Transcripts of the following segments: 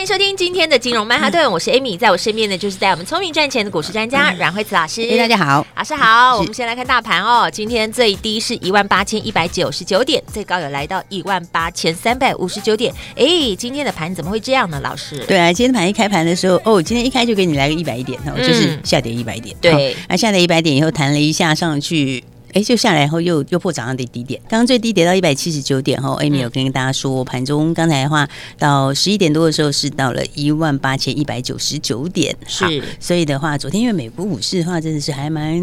欢迎收听今天的金融曼哈顿，我是 Amy，在我身边的就是带我们聪明赚钱的股市专家阮慧慈老师。哎，大家好，老师好。我们先来看大盘哦，今天最低是一万八千一百九十九点，最高有来到一万八千三百五十九点。哎，今天的盘怎么会这样呢？老师？对啊，今天盘一开盘的时候，哦，今天一开就给你来个一百点哦，就是下跌一百点。对，那下跌一百点以后弹了一下上去。哎，就下来后又又破早上的低点，刚刚最低跌到一百七十九点后，Amy 有跟大家说，盘中刚才的话到十一点多的时候是到了一万八千一百九十九点，是，所以的话，昨天因为美国股市的话真的是还蛮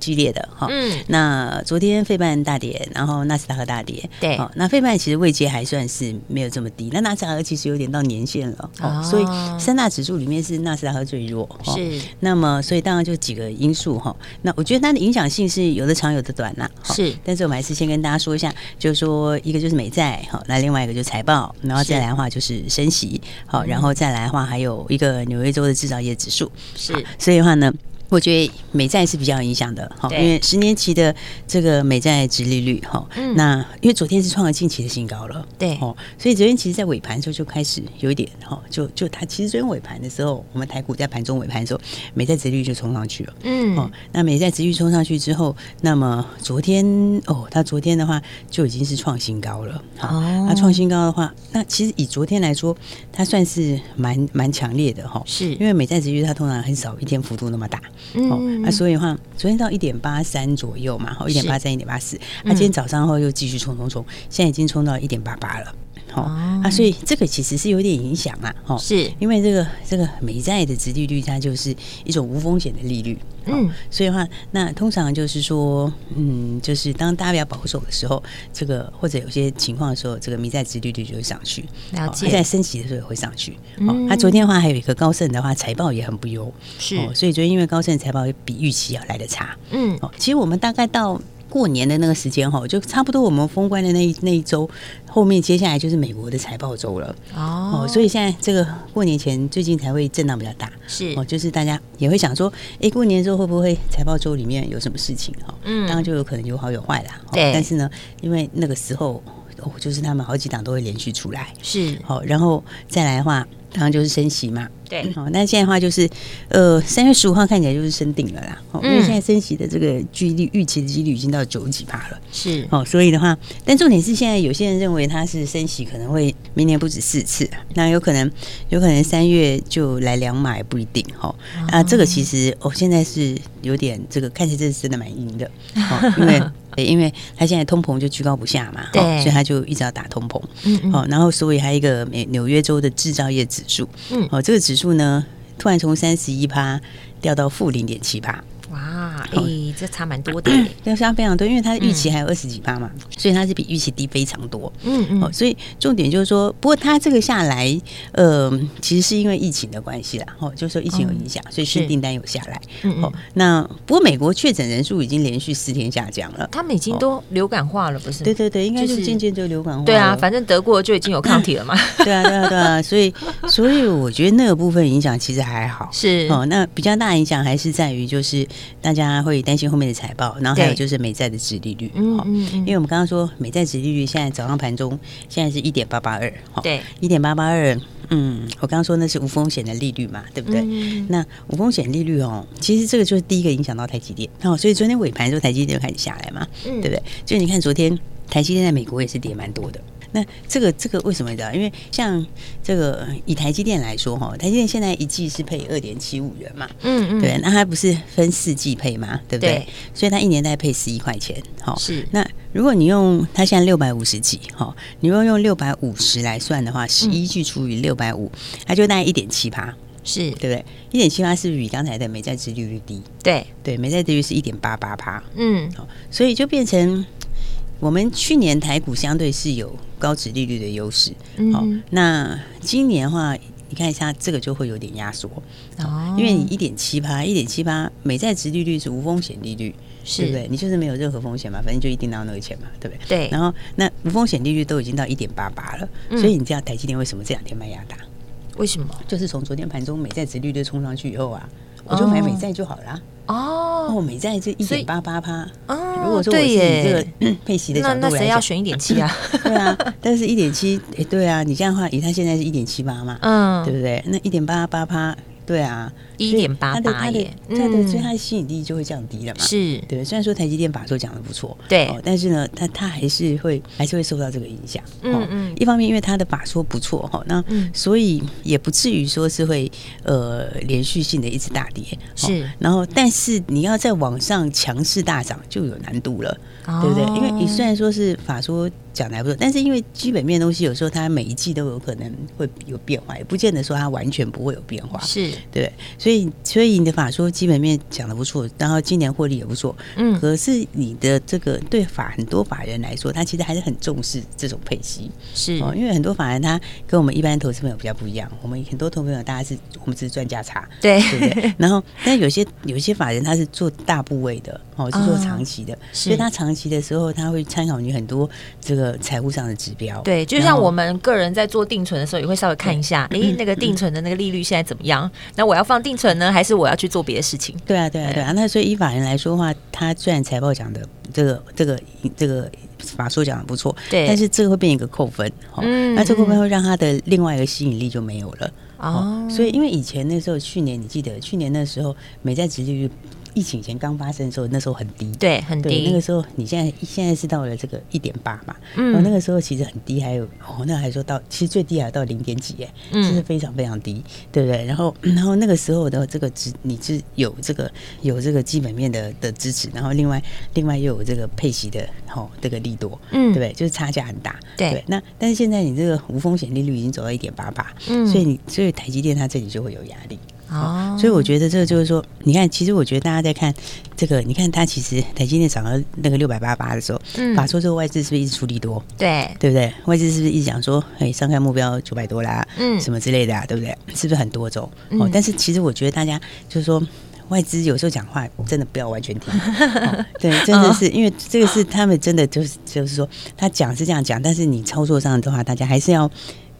激烈的哈，嗯，那昨天费半大跌，然后纳斯达克大跌，对，那费半其实位阶还算是没有这么低，那纳斯达克其实有点到年限了，哦，所以三大指数里面是纳斯达克最弱，是，那么所以当然就几个因素哈，那我觉得它的影响性是有的长有的短呐，是，但是我们还是先跟大家说一下，就是说一个就是美债，好，那另外一个就是财报，然后再来的话就是升息，好，然后再来的话还有一个纽约州的制造业指数，是，所以的话呢。我觉得美债是比较有影响的，哈，因为十年期的这个美债殖利率，哈，那因为昨天是创了近期的新高了，对，哦，所以昨天其实，在尾盘的时候就开始有一点，哈，就就它其实昨天尾盘的时候，我们台股在盘中尾盘的时候，美债殖利率就冲上去了，嗯，哦，那美债殖利率冲上去之后，那么昨天哦，它昨天的话就已经是创新高了，哦，它创新高的话，那其实以昨天来说，它算是蛮蛮强烈的，哈，是。因为美债殖利率它通常很少一天幅度那么大。哦，那、啊、所以的话，昨天到一点八三左右嘛，好，一点八三、一点八四，那今天早上后又继续冲冲冲，现在已经冲到一点八八了。好、哦，啊，所以这个其实是有点影响啊，哈，是。因为这个这个美债的殖利率它就是一种无风险的利率，嗯，所以的话，那通常就是说，嗯，就是当大家比较保守的时候，这个或者有些情况的时候，这个美债殖利率就会上去，了解，在升息的时候也会上去，哦，它昨天的话还有一个高盛的话财报也很不优，是，所以昨天因为高盛财报比预期要来的差，嗯，哦，其实我们大概到。过年的那个时间哈，就差不多我们封关的那一那一周，后面接下来就是美国的财报周了。哦，所以现在这个过年前最近才会震荡比较大，是。哦，就是大家也会想说，哎，过年之后会不会财报周里面有什么事情哈？嗯，当然就有可能有好有坏啦。对，但是呢，因为那个时候哦，就是他们好几档都会连续出来，是。好，然后再来的话。当然就是升息嘛，对，好，那现在的话就是，呃，三月十五号看起来就是升顶了啦，哦，因为现在升息的这个几率预期的几率已经到九几趴了，是，哦，所以的话，但重点是现在有些人认为它是升息可能会明年不止四次，那有可能有可能三月就来两码也不一定，哈，啊，这个其实哦，现在是有点这个看起来这是真的蛮阴的，哦，因为。对，因为他现在通膨就居高不下嘛，对，所以他就一直要打通膨，嗯，嗯，好，然后所以还有一个美纽约州的制造业指数，嗯，哦，这个指数呢，突然从三十一趴掉到负零点七趴。哇，哎、欸，这差蛮多的，对，差非常多，因为它的预期还有二十几趴嘛，嗯、所以它是比预期低非常多。嗯嗯，哦，所以重点就是说，不过它这个下来，呃，其实是因为疫情的关系啦，哦，就是说疫情有影响，嗯、所以新订单有下来。嗯，嗯哦，那不过美国确诊人数已经连续四天下降了，他们已经都流感化了，不是？对对对，应该是渐渐就流感化了。对啊，反正德国就已经有 抗体了嘛。对啊对啊对啊，所以 所以我觉得那个部分影响其实还好。是哦，那比较大影响还是在于就是。大家会担心后面的财报，然后还有就是美债的殖利率，嗯嗯，因为我们刚刚说美债殖利率现在早上盘中现在是一点八八二，对，一点八八二，嗯，我刚刚说那是无风险的利率嘛，对不对？嗯、那无风险利率哦，其实这个就是第一个影响到台积电，哦，所以昨天尾盘的时候台积电就开始下来嘛，嗯、对不对？就你看昨天台积电在美国也是跌蛮多的。那这个这个为什么你知道？因为像这个以台积电来说哈，台积电现在一季是配二点七五元嘛，嗯嗯，对，那它不是分四季配嘛，对不对？对，所以它一年大概配十一块钱，好是。那如果你用它现在六百五十几，哈，你如果用六百五十来算的话，十一句除以六百五，它就大概一点七八，是对不对？一点七八是不是比刚才的美债殖利率低？对对，美债殖利率是一点八八趴，嗯，好，所以就变成。我们去年台股相对是有高值利率的优势，好，那今年的话你看一下这个就会有点压缩哦，因为你一点七八，一点七八美债值利率是无风险利率，是对不对？你就是没有任何风险嘛，反正就一定拿到那个钱嘛，对不对？对。然后那无风险利率都已经到一点八八了，嗯、所以你知道台积电为什么这两天卖压大？为什么？就是从昨天盘中美债值利率冲上去以后啊，我就买美债就好了。哦，哦，美债这一点八八趴。哦，如果说我是以这个配息的角度那谁要选一点七啊？对啊，但是一点七，哎，对啊，你这样的话，以它现在是一点七八嘛，嗯，对不对？那一点八八趴。对啊，一点八八耶，它的所以它的吸引力就会降低了嘛。是，对。虽然说台积电法说讲的不错，对，但是呢，它它还是会还是会受到这个影响。嗯嗯。一方面，因为它的法说不错哈，那所以也不至于说是会呃连续性的一直大跌。是。然后，但是你要在往上强势大涨就有难度了，对不对？因为你虽然说是法说。讲的还不错，但是因为基本面的东西，有时候它每一季都有可能会有变化，也不见得说它完全不会有变化，是对。所以，所以你的法说基本面讲的不错，然后今年获利也不错，嗯。可是你的这个对法很多法人来说，他其实还是很重视这种配息，是哦。因为很多法人他跟我们一般投资朋友比较不一样，我们很多投资朋友大家是我们只是赚价差，对对不对？然后，但有些有些法人他是做大部位的，哦，是做长期的，所以他长期的时候他会参考你很多这个。财务上的指标，对，就像我们个人在做定存的时候，也会稍微看一下，哎，那个定存的那个利率现在怎么样？那我要放定存呢，还是我要去做别的事情？对啊，对啊，对啊。那所以依法人来说的话，他虽然财报讲的这个、这个、这个法术讲的不错，对，但是这个会变一个扣分，嗯，那这个扣分会让他的另外一个吸引力就没有了哦。所以因为以前那时候，去年你记得，去年那时候美债殖利率。疫情前刚发生的时候，那时候很低，对，很低。那个时候，你现在现在是到了这个一点八嘛，嗯，那个时候其实很低，还有哦，那还说到其实最低还到零点几，哎，嗯，这是非常非常低，对不对？然后，然后那个时候的这个支，你是有这个有这个基本面的的支持，然后另外另外又有这个配息的哦，这个利多，嗯，对不对？就是差价很大，对，对。那但是现在你这个无风险利率已经走到一点八八，嗯，所以你所以台积电它这里就会有压力。哦，所以我觉得这个就是说，你看，其实我觉得大家在看这个，你看它其实台积电涨到那个六百八十八的时候，嗯，法说这个外资是不是一直出力多？对，对不对？外资是不是一直讲说，哎，上看目标九百多啦，嗯，什么之类的啊，对不对？是不是很多种？哦，但是其实我觉得大家就是说，外资有时候讲话真的不要完全听，哦，对，真的是因为这个是他们真的就是就是说，他讲是这样讲，但是你操作上的话，大家还是要。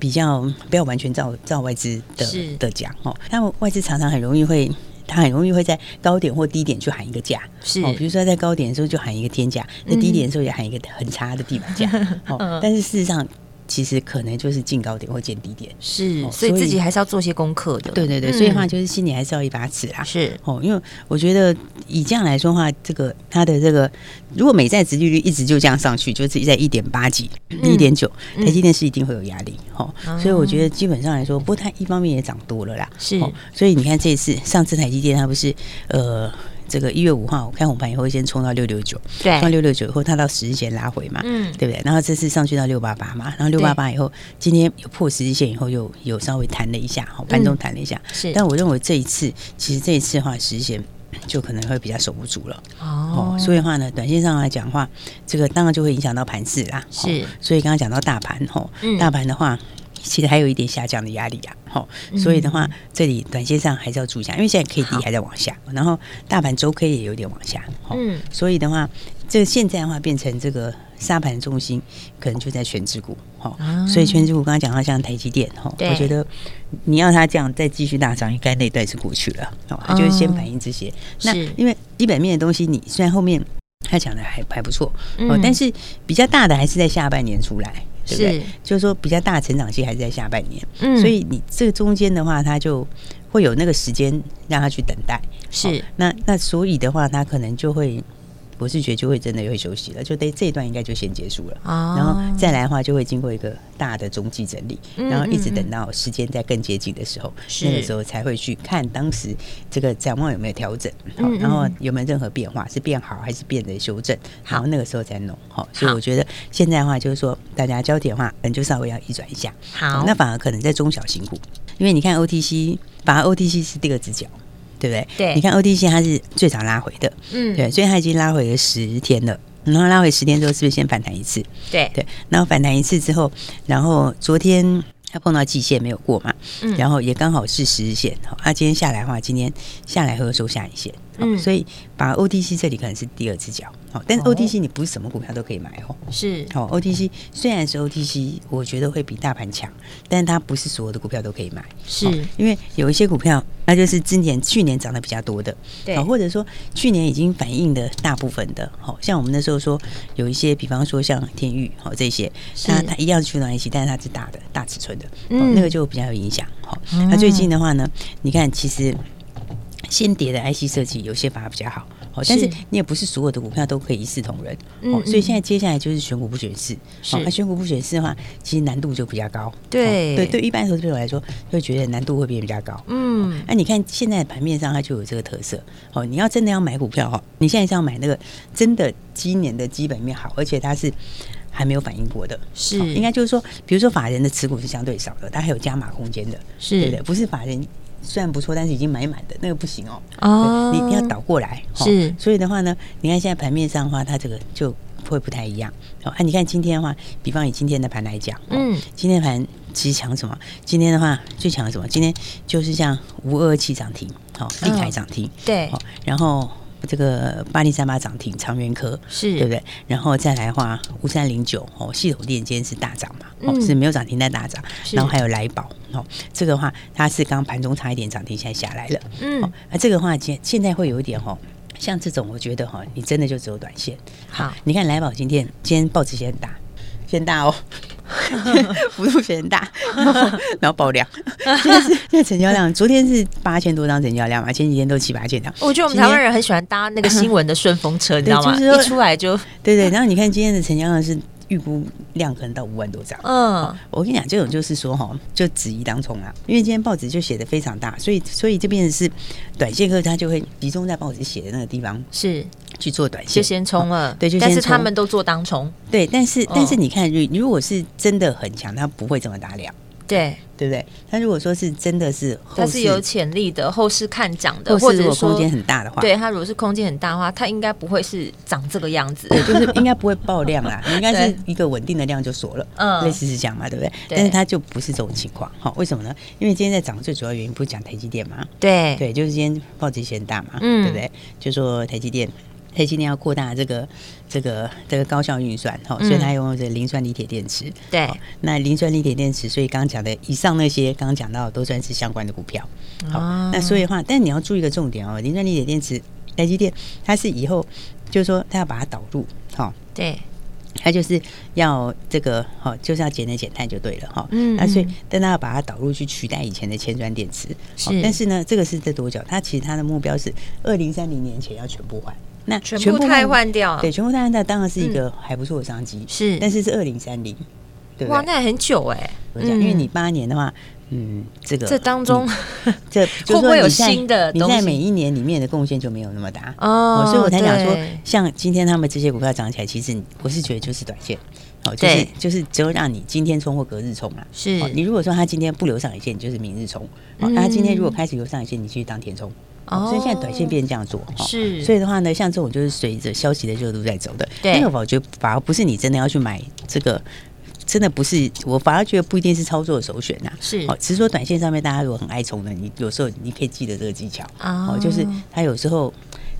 比较不要完全照照外资的的讲哦，那外资常常很容易会，他很容易会在高点或低点去喊一个价，是。哦，比如说在高点的时候就喊一个天价，在低点的时候也喊一个很差的地板价，嗯、哦，但是事实上。其实可能就是进高点或见低点，是，所以自己还是要做些功课的。对对对，所以的话就是心里还是要一把尺啦。是哦，因为我觉得以这样来说的话，这个它的这个如果美债殖利率一直就这样上去，就是在一点八几、一点九，台积电是一定会有压力。哦，所以我觉得基本上来说，不过它一方面也涨多了啦。是，哦所以你看这一次上次台积电它不是呃。这个一月五号开红盘以后，先冲到六六九，对，冲六六九以后，它到十日线拉回嘛，嗯，对不对？然后这次上去到六八八嘛，然后六八八以后，今天有破十日线以后，又有稍微弹了一下，好，盘中弹了一下，是。但我认为这一次，其实这一次的话，十日线就可能会比较守不住了，哦。所以的话呢，短线上来讲的话，这个当然就会影响到盘势啦，是。所以刚刚讲到大盘，吼，大盘的话。其实还有一点下降的压力啊，好，所以的话，这里短线上还是要注意一下，因为现在 K D 还在往下，然后大盘周 K 也有点往下，嗯，所以的话，这个现在的话变成这个沙盘中心可能就在全指股，好，所以全指股刚刚讲到像台积电，哈，我觉得你要它这样再继续大涨，应该那段是过去了，好，它就先反映这些。那因为基本面的东西，你虽然后面它讲的还还不错，哦，但是比较大的还是在下半年出来。对不对？是，就是说比较大的成长期还是在下半年，嗯，所以你这个中间的话，它就会有那个时间让他去等待，是，那那所以的话，他可能就会。我是觉得就会真的会休息了，就对这一段应该就先结束了，哦、然后再来的话就会经过一个大的中继整理，嗯、然后一直等到时间在更接近的时候，是。那个时候才会去看当时这个展望有没有调整，好，然后有没有任何变化，是变好还是变得修正，好，那个时候再弄，好，所以我觉得现在的话就是说大家焦点的话，可能就稍微要移转一下，好，那反而可能在中小型股，因为你看 OTC，反而 OTC 是第二只脚。对不对？对，你看 OTC 它是最早拉回的，嗯，对，所以它已经拉回了十天了。然后拉回十天之后，是不是先反弹一次？对。对，然后反弹一次之后，然后昨天它碰到季线没有过嘛，嗯，然后也刚好是十日线，好，那今天下来的话，今天下来会收下影线，嗯，所以把 OTC 这里可能是第二只脚，好，但是 OTC 你不是什么股票都可以买哦，是，好，OTC 虽然是 OTC，我觉得会比大盘强，但是它不是所有的股票都可以买，是。因为有一些股票，那就是今年去年涨得比较多的，对，或者说去年已经反映的大部分的，好，像我们那时候说有一些，比方说像天域，好这些，它它一样是驱动 IC，但是它是大的大尺寸的。嗯，那个就比较有影响。好，那最近的话呢，你看，其实先跌的 IC 设计有些反而比较好。哦，但是你也不是所有的股票都可以一视同仁。哦，所以现在接下来就是选股不选市。好，那选股不选市的话，其实难度就比较高。对对对，一般投资者来说，会觉得难度会变比较高。嗯，那你看现在盘面上它就有这个特色。哦，你要真的要买股票哈，你现在是要买那个真的今年的基本面好，而且它是。还没有反应过的，是应该就是说，比如说法人的持股是相对少的，它还有加码空间的，是对不对？不是法人虽然不错，但是已经买满的那个不行哦。哦，你一定要倒过来，是。所以的话呢，你看现在盘面上的话，它这个就会不太一样。哦，啊，你看今天的话，比方以今天的盘来讲，嗯，今天盘其实强什么？今天的话最强什么？今天就是像五二二七涨停，好，立凯涨停，对，然后。这个八零三八涨停，长源科是对不对？然后再来的话，五三零九哦，系统电今天是大涨嘛，哦是没有涨停但大涨。然后还有来宝哦，这个的话它是刚盘中差一点涨停，现在下来了。嗯，那这个的话现现在会有一点哦，像这种我觉得哈，你真的就只有短线。好，你看来宝今天今天报纸写很大，先大哦。幅度偏大，然后爆量。现在是现在成交量，昨天是八千多张成交量嘛，前几天都七八千张。我觉得我们台湾人很喜欢搭那个新闻的顺风车，你知道吗？一出来就对对。然后你看今天的成交量是。预估量可能到五万多张。嗯，我跟你讲，这种就是说哈，就质疑当中啊，因为今天报纸就写的非常大，所以所以这边是短线客，他就会集中在报纸写的那个地方是去做短线，就先冲了。对，就但是他们都做当冲。对，但是但是你看，如如果是真的很强，他不会这么大量。对，对不对？但如果说是真的是，它是有潜力的，后市看涨的，或者如果空间很大的话，对，它如果是空间很大的话，它应该不会是长这个样子，对，就是应该不会爆量啦，应该是一个稳定的量就锁了，嗯，类似是这样嘛，对不对？但是它就不是这种情况，好，为什么呢？因为今天在涨最主要原因不是讲台积电嘛，对，对，就是今天报纸写很大嘛，嗯，对不对？就说台积电。台积电要扩大这个这个这个高效运算，哈，所以他用这磷酸锂铁电池。对，那磷酸锂铁电池，所以刚刚讲的以上那些，刚刚讲到都算是相关的股票。好，那所以的话，但你要注意一个重点哦，磷酸锂铁电池，台积电它是以后就是说它要把它导入，哈，对，它就是要这个哈，就是要节能减碳就对了，哈。嗯。那所以，但它要把它导入去取代以前的铅酸电池。是。但是呢，这个是在多久？它其实它的目标是二零三零年前要全部换。那全部汰换掉，对，全部汰换掉，当然是一个还不错的商机，是，但是是二零三零，对哇，那很久哎，因为你八年的话，嗯，这个这当中，这会不会有新的？你在每一年里面的贡献就没有那么大。哦，所以我才讲说，像今天他们这些股票涨起来，其实我是觉得就是短线，哦，就是就是只有让你今天冲或隔日冲嘛，是。你如果说他今天不留上影线，你就是明日冲，那他今天如果开始留上影线，你去当天冲。哦，所以现在短线变这样做，是，所以的话呢，像这种就是随着消息的热度在走的。对，那个我觉得反而不是你真的要去买这个，真的不是，我反而觉得不一定是操作的首选呐。是，哦，只是说短线上面大家如果很爱冲的，你有时候你可以记得这个技巧哦，就是他有时候。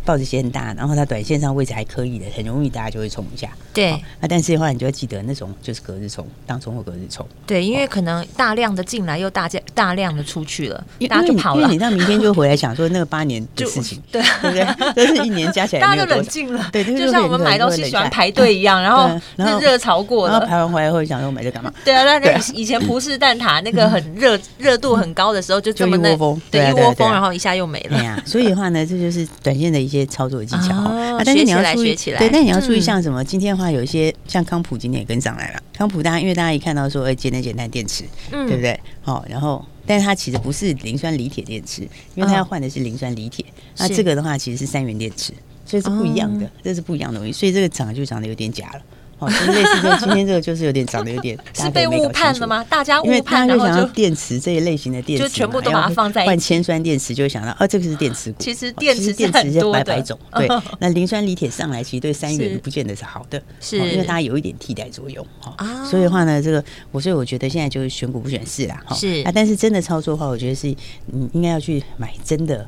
报纸写很大，然后它短线上位置还可以的，很容易大家就会冲一下。对，那但是的话，你就要记得那种就是隔日冲，当冲或隔日冲。对，因为可能大量的进来又大家大量的出去了，大家就跑了。因为你到明天就回来想说那个八年的事情，对对不对？这是一年加起来，大家就冷静了。对，就像我们买东西喜欢排队一样，然后是热潮过了，然后排完回来会想说我买这干嘛？对啊，那以前葡式蛋挞 那个很热热度很高的时候，就这么一窝蜂，对一窝蜂，然后一下又没了。所以的话呢，这就是短线的一些操作技巧。啊，但是你要注意，对，但你要注意，像什么？今天的话，有一些像康普今天也跟上来了。康普大家因为大家一看到说，哎，节能减碳电池，嗯对不对？好，然后，但是它其实不是磷酸锂铁电池，因为它要换的是磷酸锂铁。那这个的话，其实是三元电池，所以是不一样的，这是不一样的东西。所以这个涨就涨得有点假了。哦，就是类似这今天这个就是有点长得有点 是被误判了吗？大家误判，然后就想要电池这一类型的电池，就全部都把它放在换铅酸电池，就会想到哦，这个是电池股。其实电池电池是百百种，对。那磷酸锂铁上来，其实对三元不见得是好的，是因为它有一点替代作用哈。所以的话呢，这个我所以我觉得现在就是选股不选市啦，是啊。但是真的操作的话，我觉得是你应该要去买真的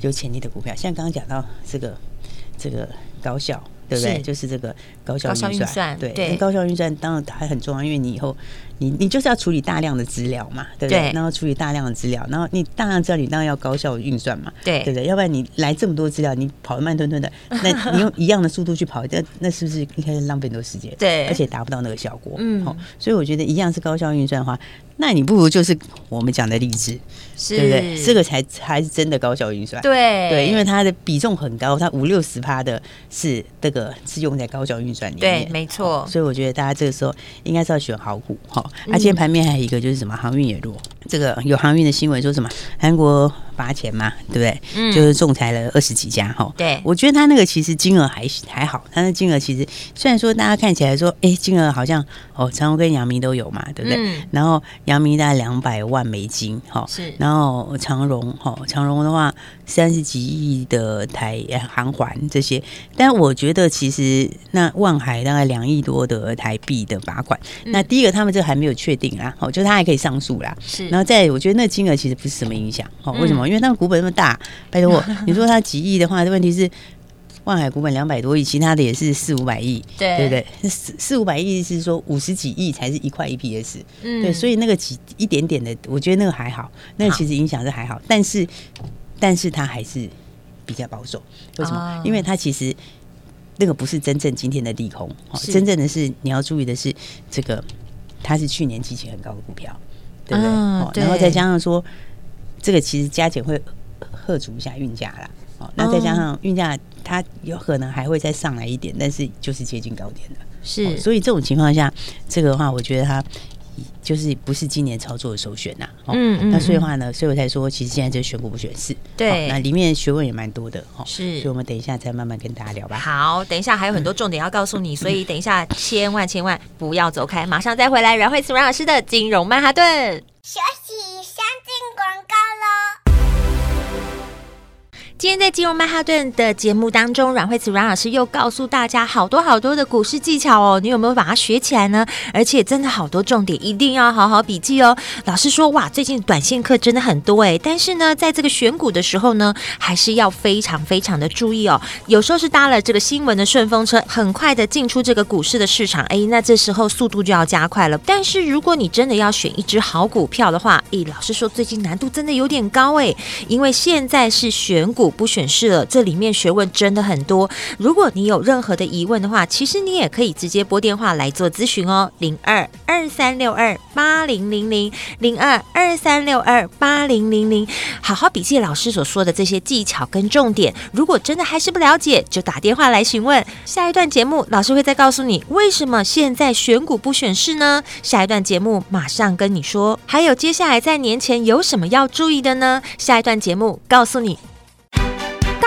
有潜力的股票，像刚刚讲到这个这个高效。对不对？就是这个高效运算，对，对，高效运算当然还很重要，因为你以后你你就是要处理大量的资料嘛，对不对？然后处理大量的资料，然后你大量资料你当然要高效运算嘛，对，对不对？要不然你来这么多资料，你跑得慢吞吞的，那你用一样的速度去跑，那那是不是应该是浪费很多时间？对，而且达不到那个效果。嗯，好，所以我觉得一样是高效运算的话，那你不如就是我们讲的励志。是对不对？这个才才是真的高效运算。对对，因为它的比重很高，它五六十趴的是这个是用在高效运算里面。对，没错。所以我觉得大家这个时候应该是要选好股哈。而且盘面还有一个就是什么航运也弱，这个有航运的新闻说什么韩国罚钱嘛，对不对？嗯。就是仲裁了二十几家哈。对。我觉得他那个其实金额还还好，他那金额其实虽然说大家看起来说，哎，金额好像哦，长荣跟阳明都有嘛，对不对？嗯。然后阳明大概两百万美金哈。是。然后。然后长荣哈，长荣的话三十几亿的台航环这些，但我觉得其实那万海大概两亿多的台币的罚款，嗯、那第一个他们这还没有确定啦，哦，就他还可以上诉啦。是，然后再我觉得那金额其实不是什么影响，哦，为什么？因为他们股本那么大，拜托我，你说他几亿的话，问题是。万海股本两百多亿，其他的也是四五百亿，对。对不对？四四五百亿是说五十几亿才是一块 EPS，嗯，对，所以那个几一点点的，我觉得那个还好，那个其实影响是还好，好。但是但是它还是比较保守，为什么？哦、因为它其实那个不是真正今天的利空，哦真正的是你要注意的是这个，它是去年基期很高的股票，对不对？哦、然后再加上说，这个其实加减会贺足一下运价啦。哦那再加上运价，它有可能还会再上来一点，但是就是接近高点了。是，所以这种情况下，这个的话，我觉得它就是不是今年操作的首选呐。嗯嗯。那所以的话呢，所以我才说，其实现在就选股不选市。对。那里面学问也蛮多的哦。是。所以我们等一下再慢慢跟大家聊吧。好，等一下还有很多重点要告诉你，所以等一下千万千万不要走开，马上再回来。阮慧慈阮老师的金融曼哈顿。休息，今天在金融曼哈顿的节目当中，阮慧慈阮老师又告诉大家好多好多的股市技巧哦，你有没有把它学起来呢？而且真的好多重点，一定要好好笔记哦。老师说哇，最近短线课真的很多诶，但是呢，在这个选股的时候呢，还是要非常非常的注意哦。有时候是搭了这个新闻的顺风车，很快的进出这个股市的市场，诶，那这时候速度就要加快了。但是如果你真的要选一只好股票的话，诶，老师说最近难度真的有点高诶，因为现在是选股。不选市了，这里面学问真的很多。如果你有任何的疑问的话，其实你也可以直接拨电话来做咨询哦，零二二三六二八零零零零二二三六二八零零零。好好笔记老师所说的这些技巧跟重点。如果真的还是不了解，就打电话来询问。下一段节目，老师会再告诉你为什么现在选股不选市呢？下一段节目马上跟你说。还有接下来在年前有什么要注意的呢？下一段节目告诉你。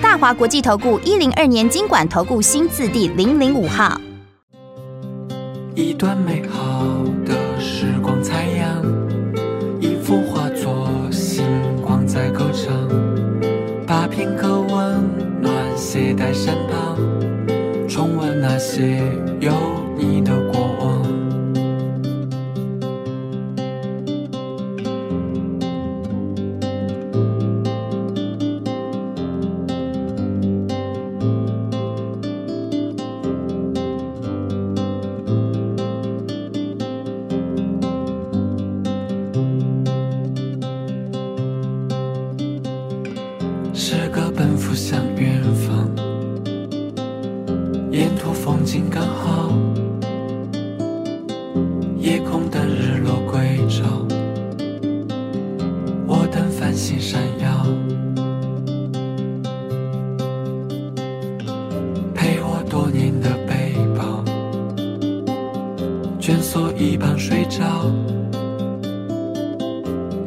大华国际投顾一零二年经管投顾新字第零零五号。一段美好的时光采样，一幅画作星光在歌唱，把片刻温暖携带身旁，重温那些有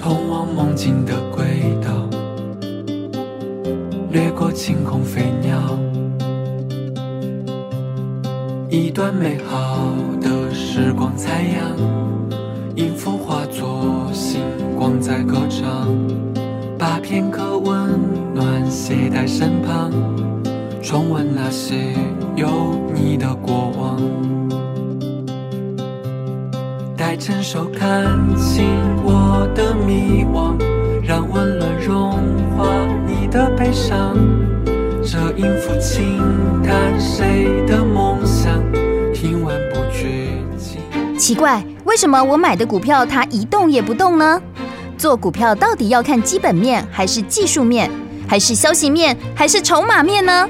通往梦境的轨道，掠过晴空飞鸟，一段美好的时光，彩阳音符化作星光在歌唱，把片刻温暖携带身旁，重温那些有你的过往。牵手看清我的迷惘让温暖融化你的悲伤。这音符轻弹谁的梦想听完不绝情奇怪为什么我买的股票它一动也不动呢？做股票到底要看基本面还是技术面还是消息面还是筹码面呢？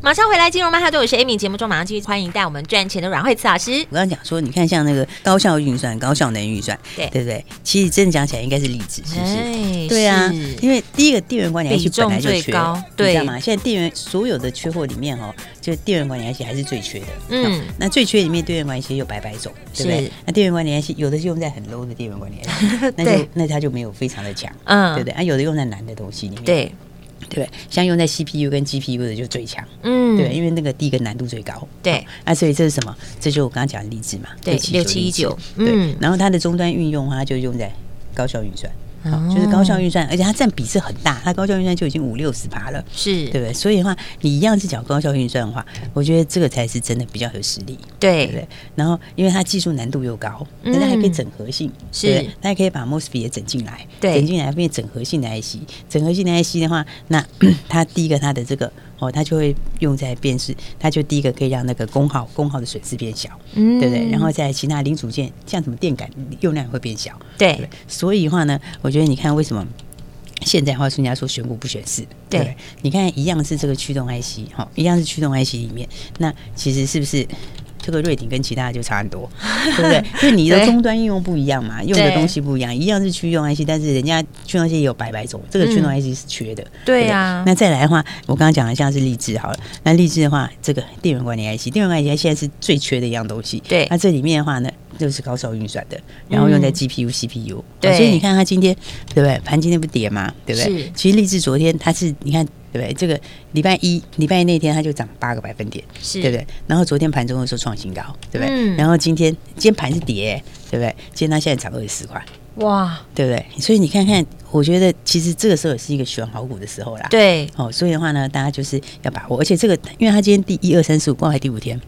马上回来，金融曼哈顿，我是 Amy。节目中马上继续欢迎带我们赚钱的阮慧慈老师。我刚刚讲说，你看像那个高效运算、高效能运算，对对不对？其实真的讲起来，应该是例子，是不是？哎、对啊，因为第一个电源管理 IC 本来就缺，对，你知道吗？现在电源所有的缺货里面哦，就电源管理 IC 还是最缺的。嗯，那最缺里面电源管理 IC 有百百种，对不对？那电源管理 IC 有的是用在很 low 的电源管理 IC，那就那它就没有非常的强，嗯，对不对？啊，有的用在难的东西里面，对。对，像用在 CPU 跟 GPU 的就最强，嗯，对，因为那个第一个难度最高，对，啊，所以这是什么？这就我刚刚讲的例子嘛，对，六七一九，对，然后它的终端运用它就用在高效运算。好，就是高效运算，而且它占比是很大，它高效运算就已经五六十趴了，是。对不对？所以的话，你一样是讲高效运算的话，我觉得这个才是真的比较有实力，对，对不对？然后，因为它技术难度又高，但是还可以整合性，是，它还可以把 MOSFET 也整进来，对，整进来变整合性的 IC，整合性的 IC 的话，那 它第一个它的这个。哦，它就会用在辨识，它就第一个可以让那个功耗功耗的损失变小，嗯，对不对？然后在其他零组件，像什么电感用量也会变小，对，对。所以的话呢，我觉得你看为什么现在话，人家说选股不选市，对，对，你看一样是这个驱动 IC，哈，一样是驱动 IC 里面，那其实是不是？这个瑞鼎跟其他的就差很多，对不对？因为你的终端应用不一样嘛，用的东西不一样，一样是驱动 IC，但是人家驱动 IC 也有百百种，这个驱动 IC 是缺的。对呀。那再来的话，我刚刚讲的像是励志好了，那励志的话，这个电源管理 IC，电源管理 IC 现在是最缺的一样东西。对。那这里面的话呢，就是高效运算的，然后用在 GPU、CPU。对。所以你看它今天，对不对？盘今天不跌嘛？对不对？其实立志昨天它是，你看。对不对？这个礼拜一、礼拜一那天，它就涨八个百分点，是对不对？然后昨天盘中的时候创新高，对不对？嗯、然后今天今天盘是跌，对不对？今天它现在涨二十四块，哇，对不对？所以你看看，我觉得其实这个时候也是一个选好股的时候啦。对，哦，所以的话呢，大家就是要把握，而且这个，因为它今天第一二三四五挂牌第五天。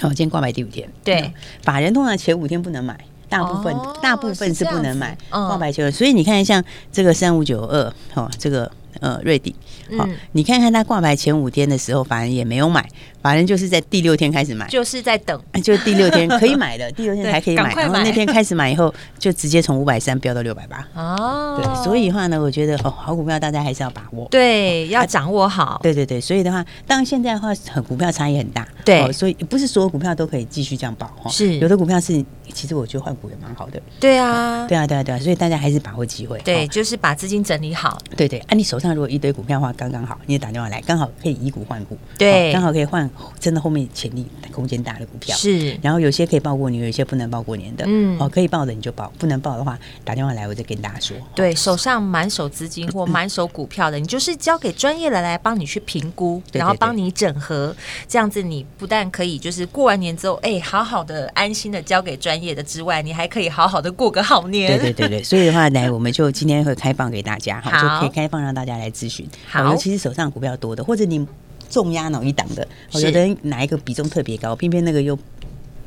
好，今天挂牌第五天，对，法人通常前五天不能买，大部分、哦、大部分是不能买挂牌前，嗯、所以你看像这个三五九二，哦，这个呃瑞鼎，好，嗯、你看看它挂牌前五天的时候，法人也没有买。反正就是在第六天开始买，就是在等，就第六天 可以买的，第六天还可以买，买然后那天开始买以后，就直接从五百三飙到六百八。哦，对，所以的话呢，我觉得哦，好股票大家还是要把握，对，要掌握好。对对对，所以的话，当然现在的话，很股票差异很大，对，所以不是所有股票都可以继续这样保哈，是有的股票是，其实我觉得换股也蛮好的。对啊，对啊，对啊，对啊，所以大家还是把握机会，对，就是把资金整理好。对对，啊，你手上如果一堆股票的话，刚刚好，你也打电话来，刚好可以以股换股，对，刚好可以换，真的后面。潜力空间大的股票。是，然后有些可以报过年，有些不能报过年的，嗯，哦，可以报的你就报，不能报的话打电话来，我再跟大家说。对，手上满手资金或满手股票的，你就是交给专业的来帮你去评估，然后帮你整合，这样子你不但可以就是过完年之后，哎，好好的安心的交给专业的之外，你还可以好好的过个好年。对对对对，所以的话来，我们就今天会开放给大家，哈，就可以开放让大家来咨询。好，尤其是手上股票多的，或者你。重压哪一档的，有的人哪一个比重特别高，偏偏那个又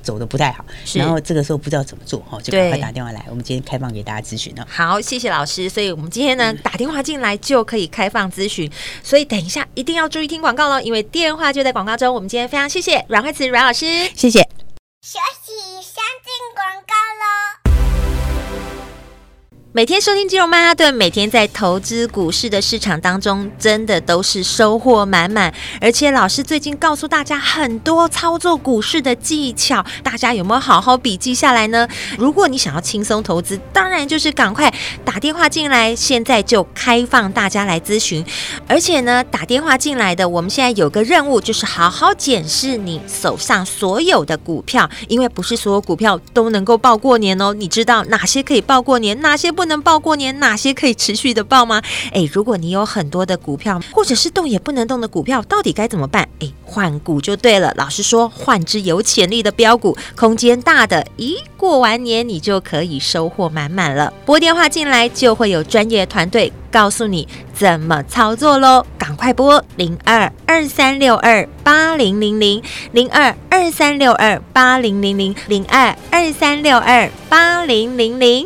走的不太好，然后这个时候不知道怎么做，哈，就赶快打电话来，我们今天开放给大家咨询了。好，谢谢老师，所以我们今天呢打电话进来就可以开放咨询，所以等一下一定要注意听广告喽，因为电话就在广告中。我们今天非常谢谢阮慧慈阮老师，谢谢。休息，先进广告喽。每天收听金融曼哈顿，每天在投资股市的市场当中，真的都是收获满满。而且老师最近告诉大家很多操作股市的技巧，大家有没有好好笔记下来呢？如果你想要轻松投资，当然就是赶快打电话进来，现在就开放大家来咨询。而且呢，打电话进来的，我们现在有个任务，就是好好检视你手上所有的股票，因为不是所有股票都能够报过年哦。你知道哪些可以报过年，哪些不？不能报过年，哪些可以持续的报吗？诶，如果你有很多的股票，或者是动也不能动的股票，到底该怎么办？诶，换股就对了。老师说，换只有潜力的标股，空间大的，咦，过完年你就可以收获满满了。拨电话进来，就会有专业团队告诉你怎么操作喽。赶快拨零二二三六二八零零零零二二三六二八零零零零二二三六二八零零零。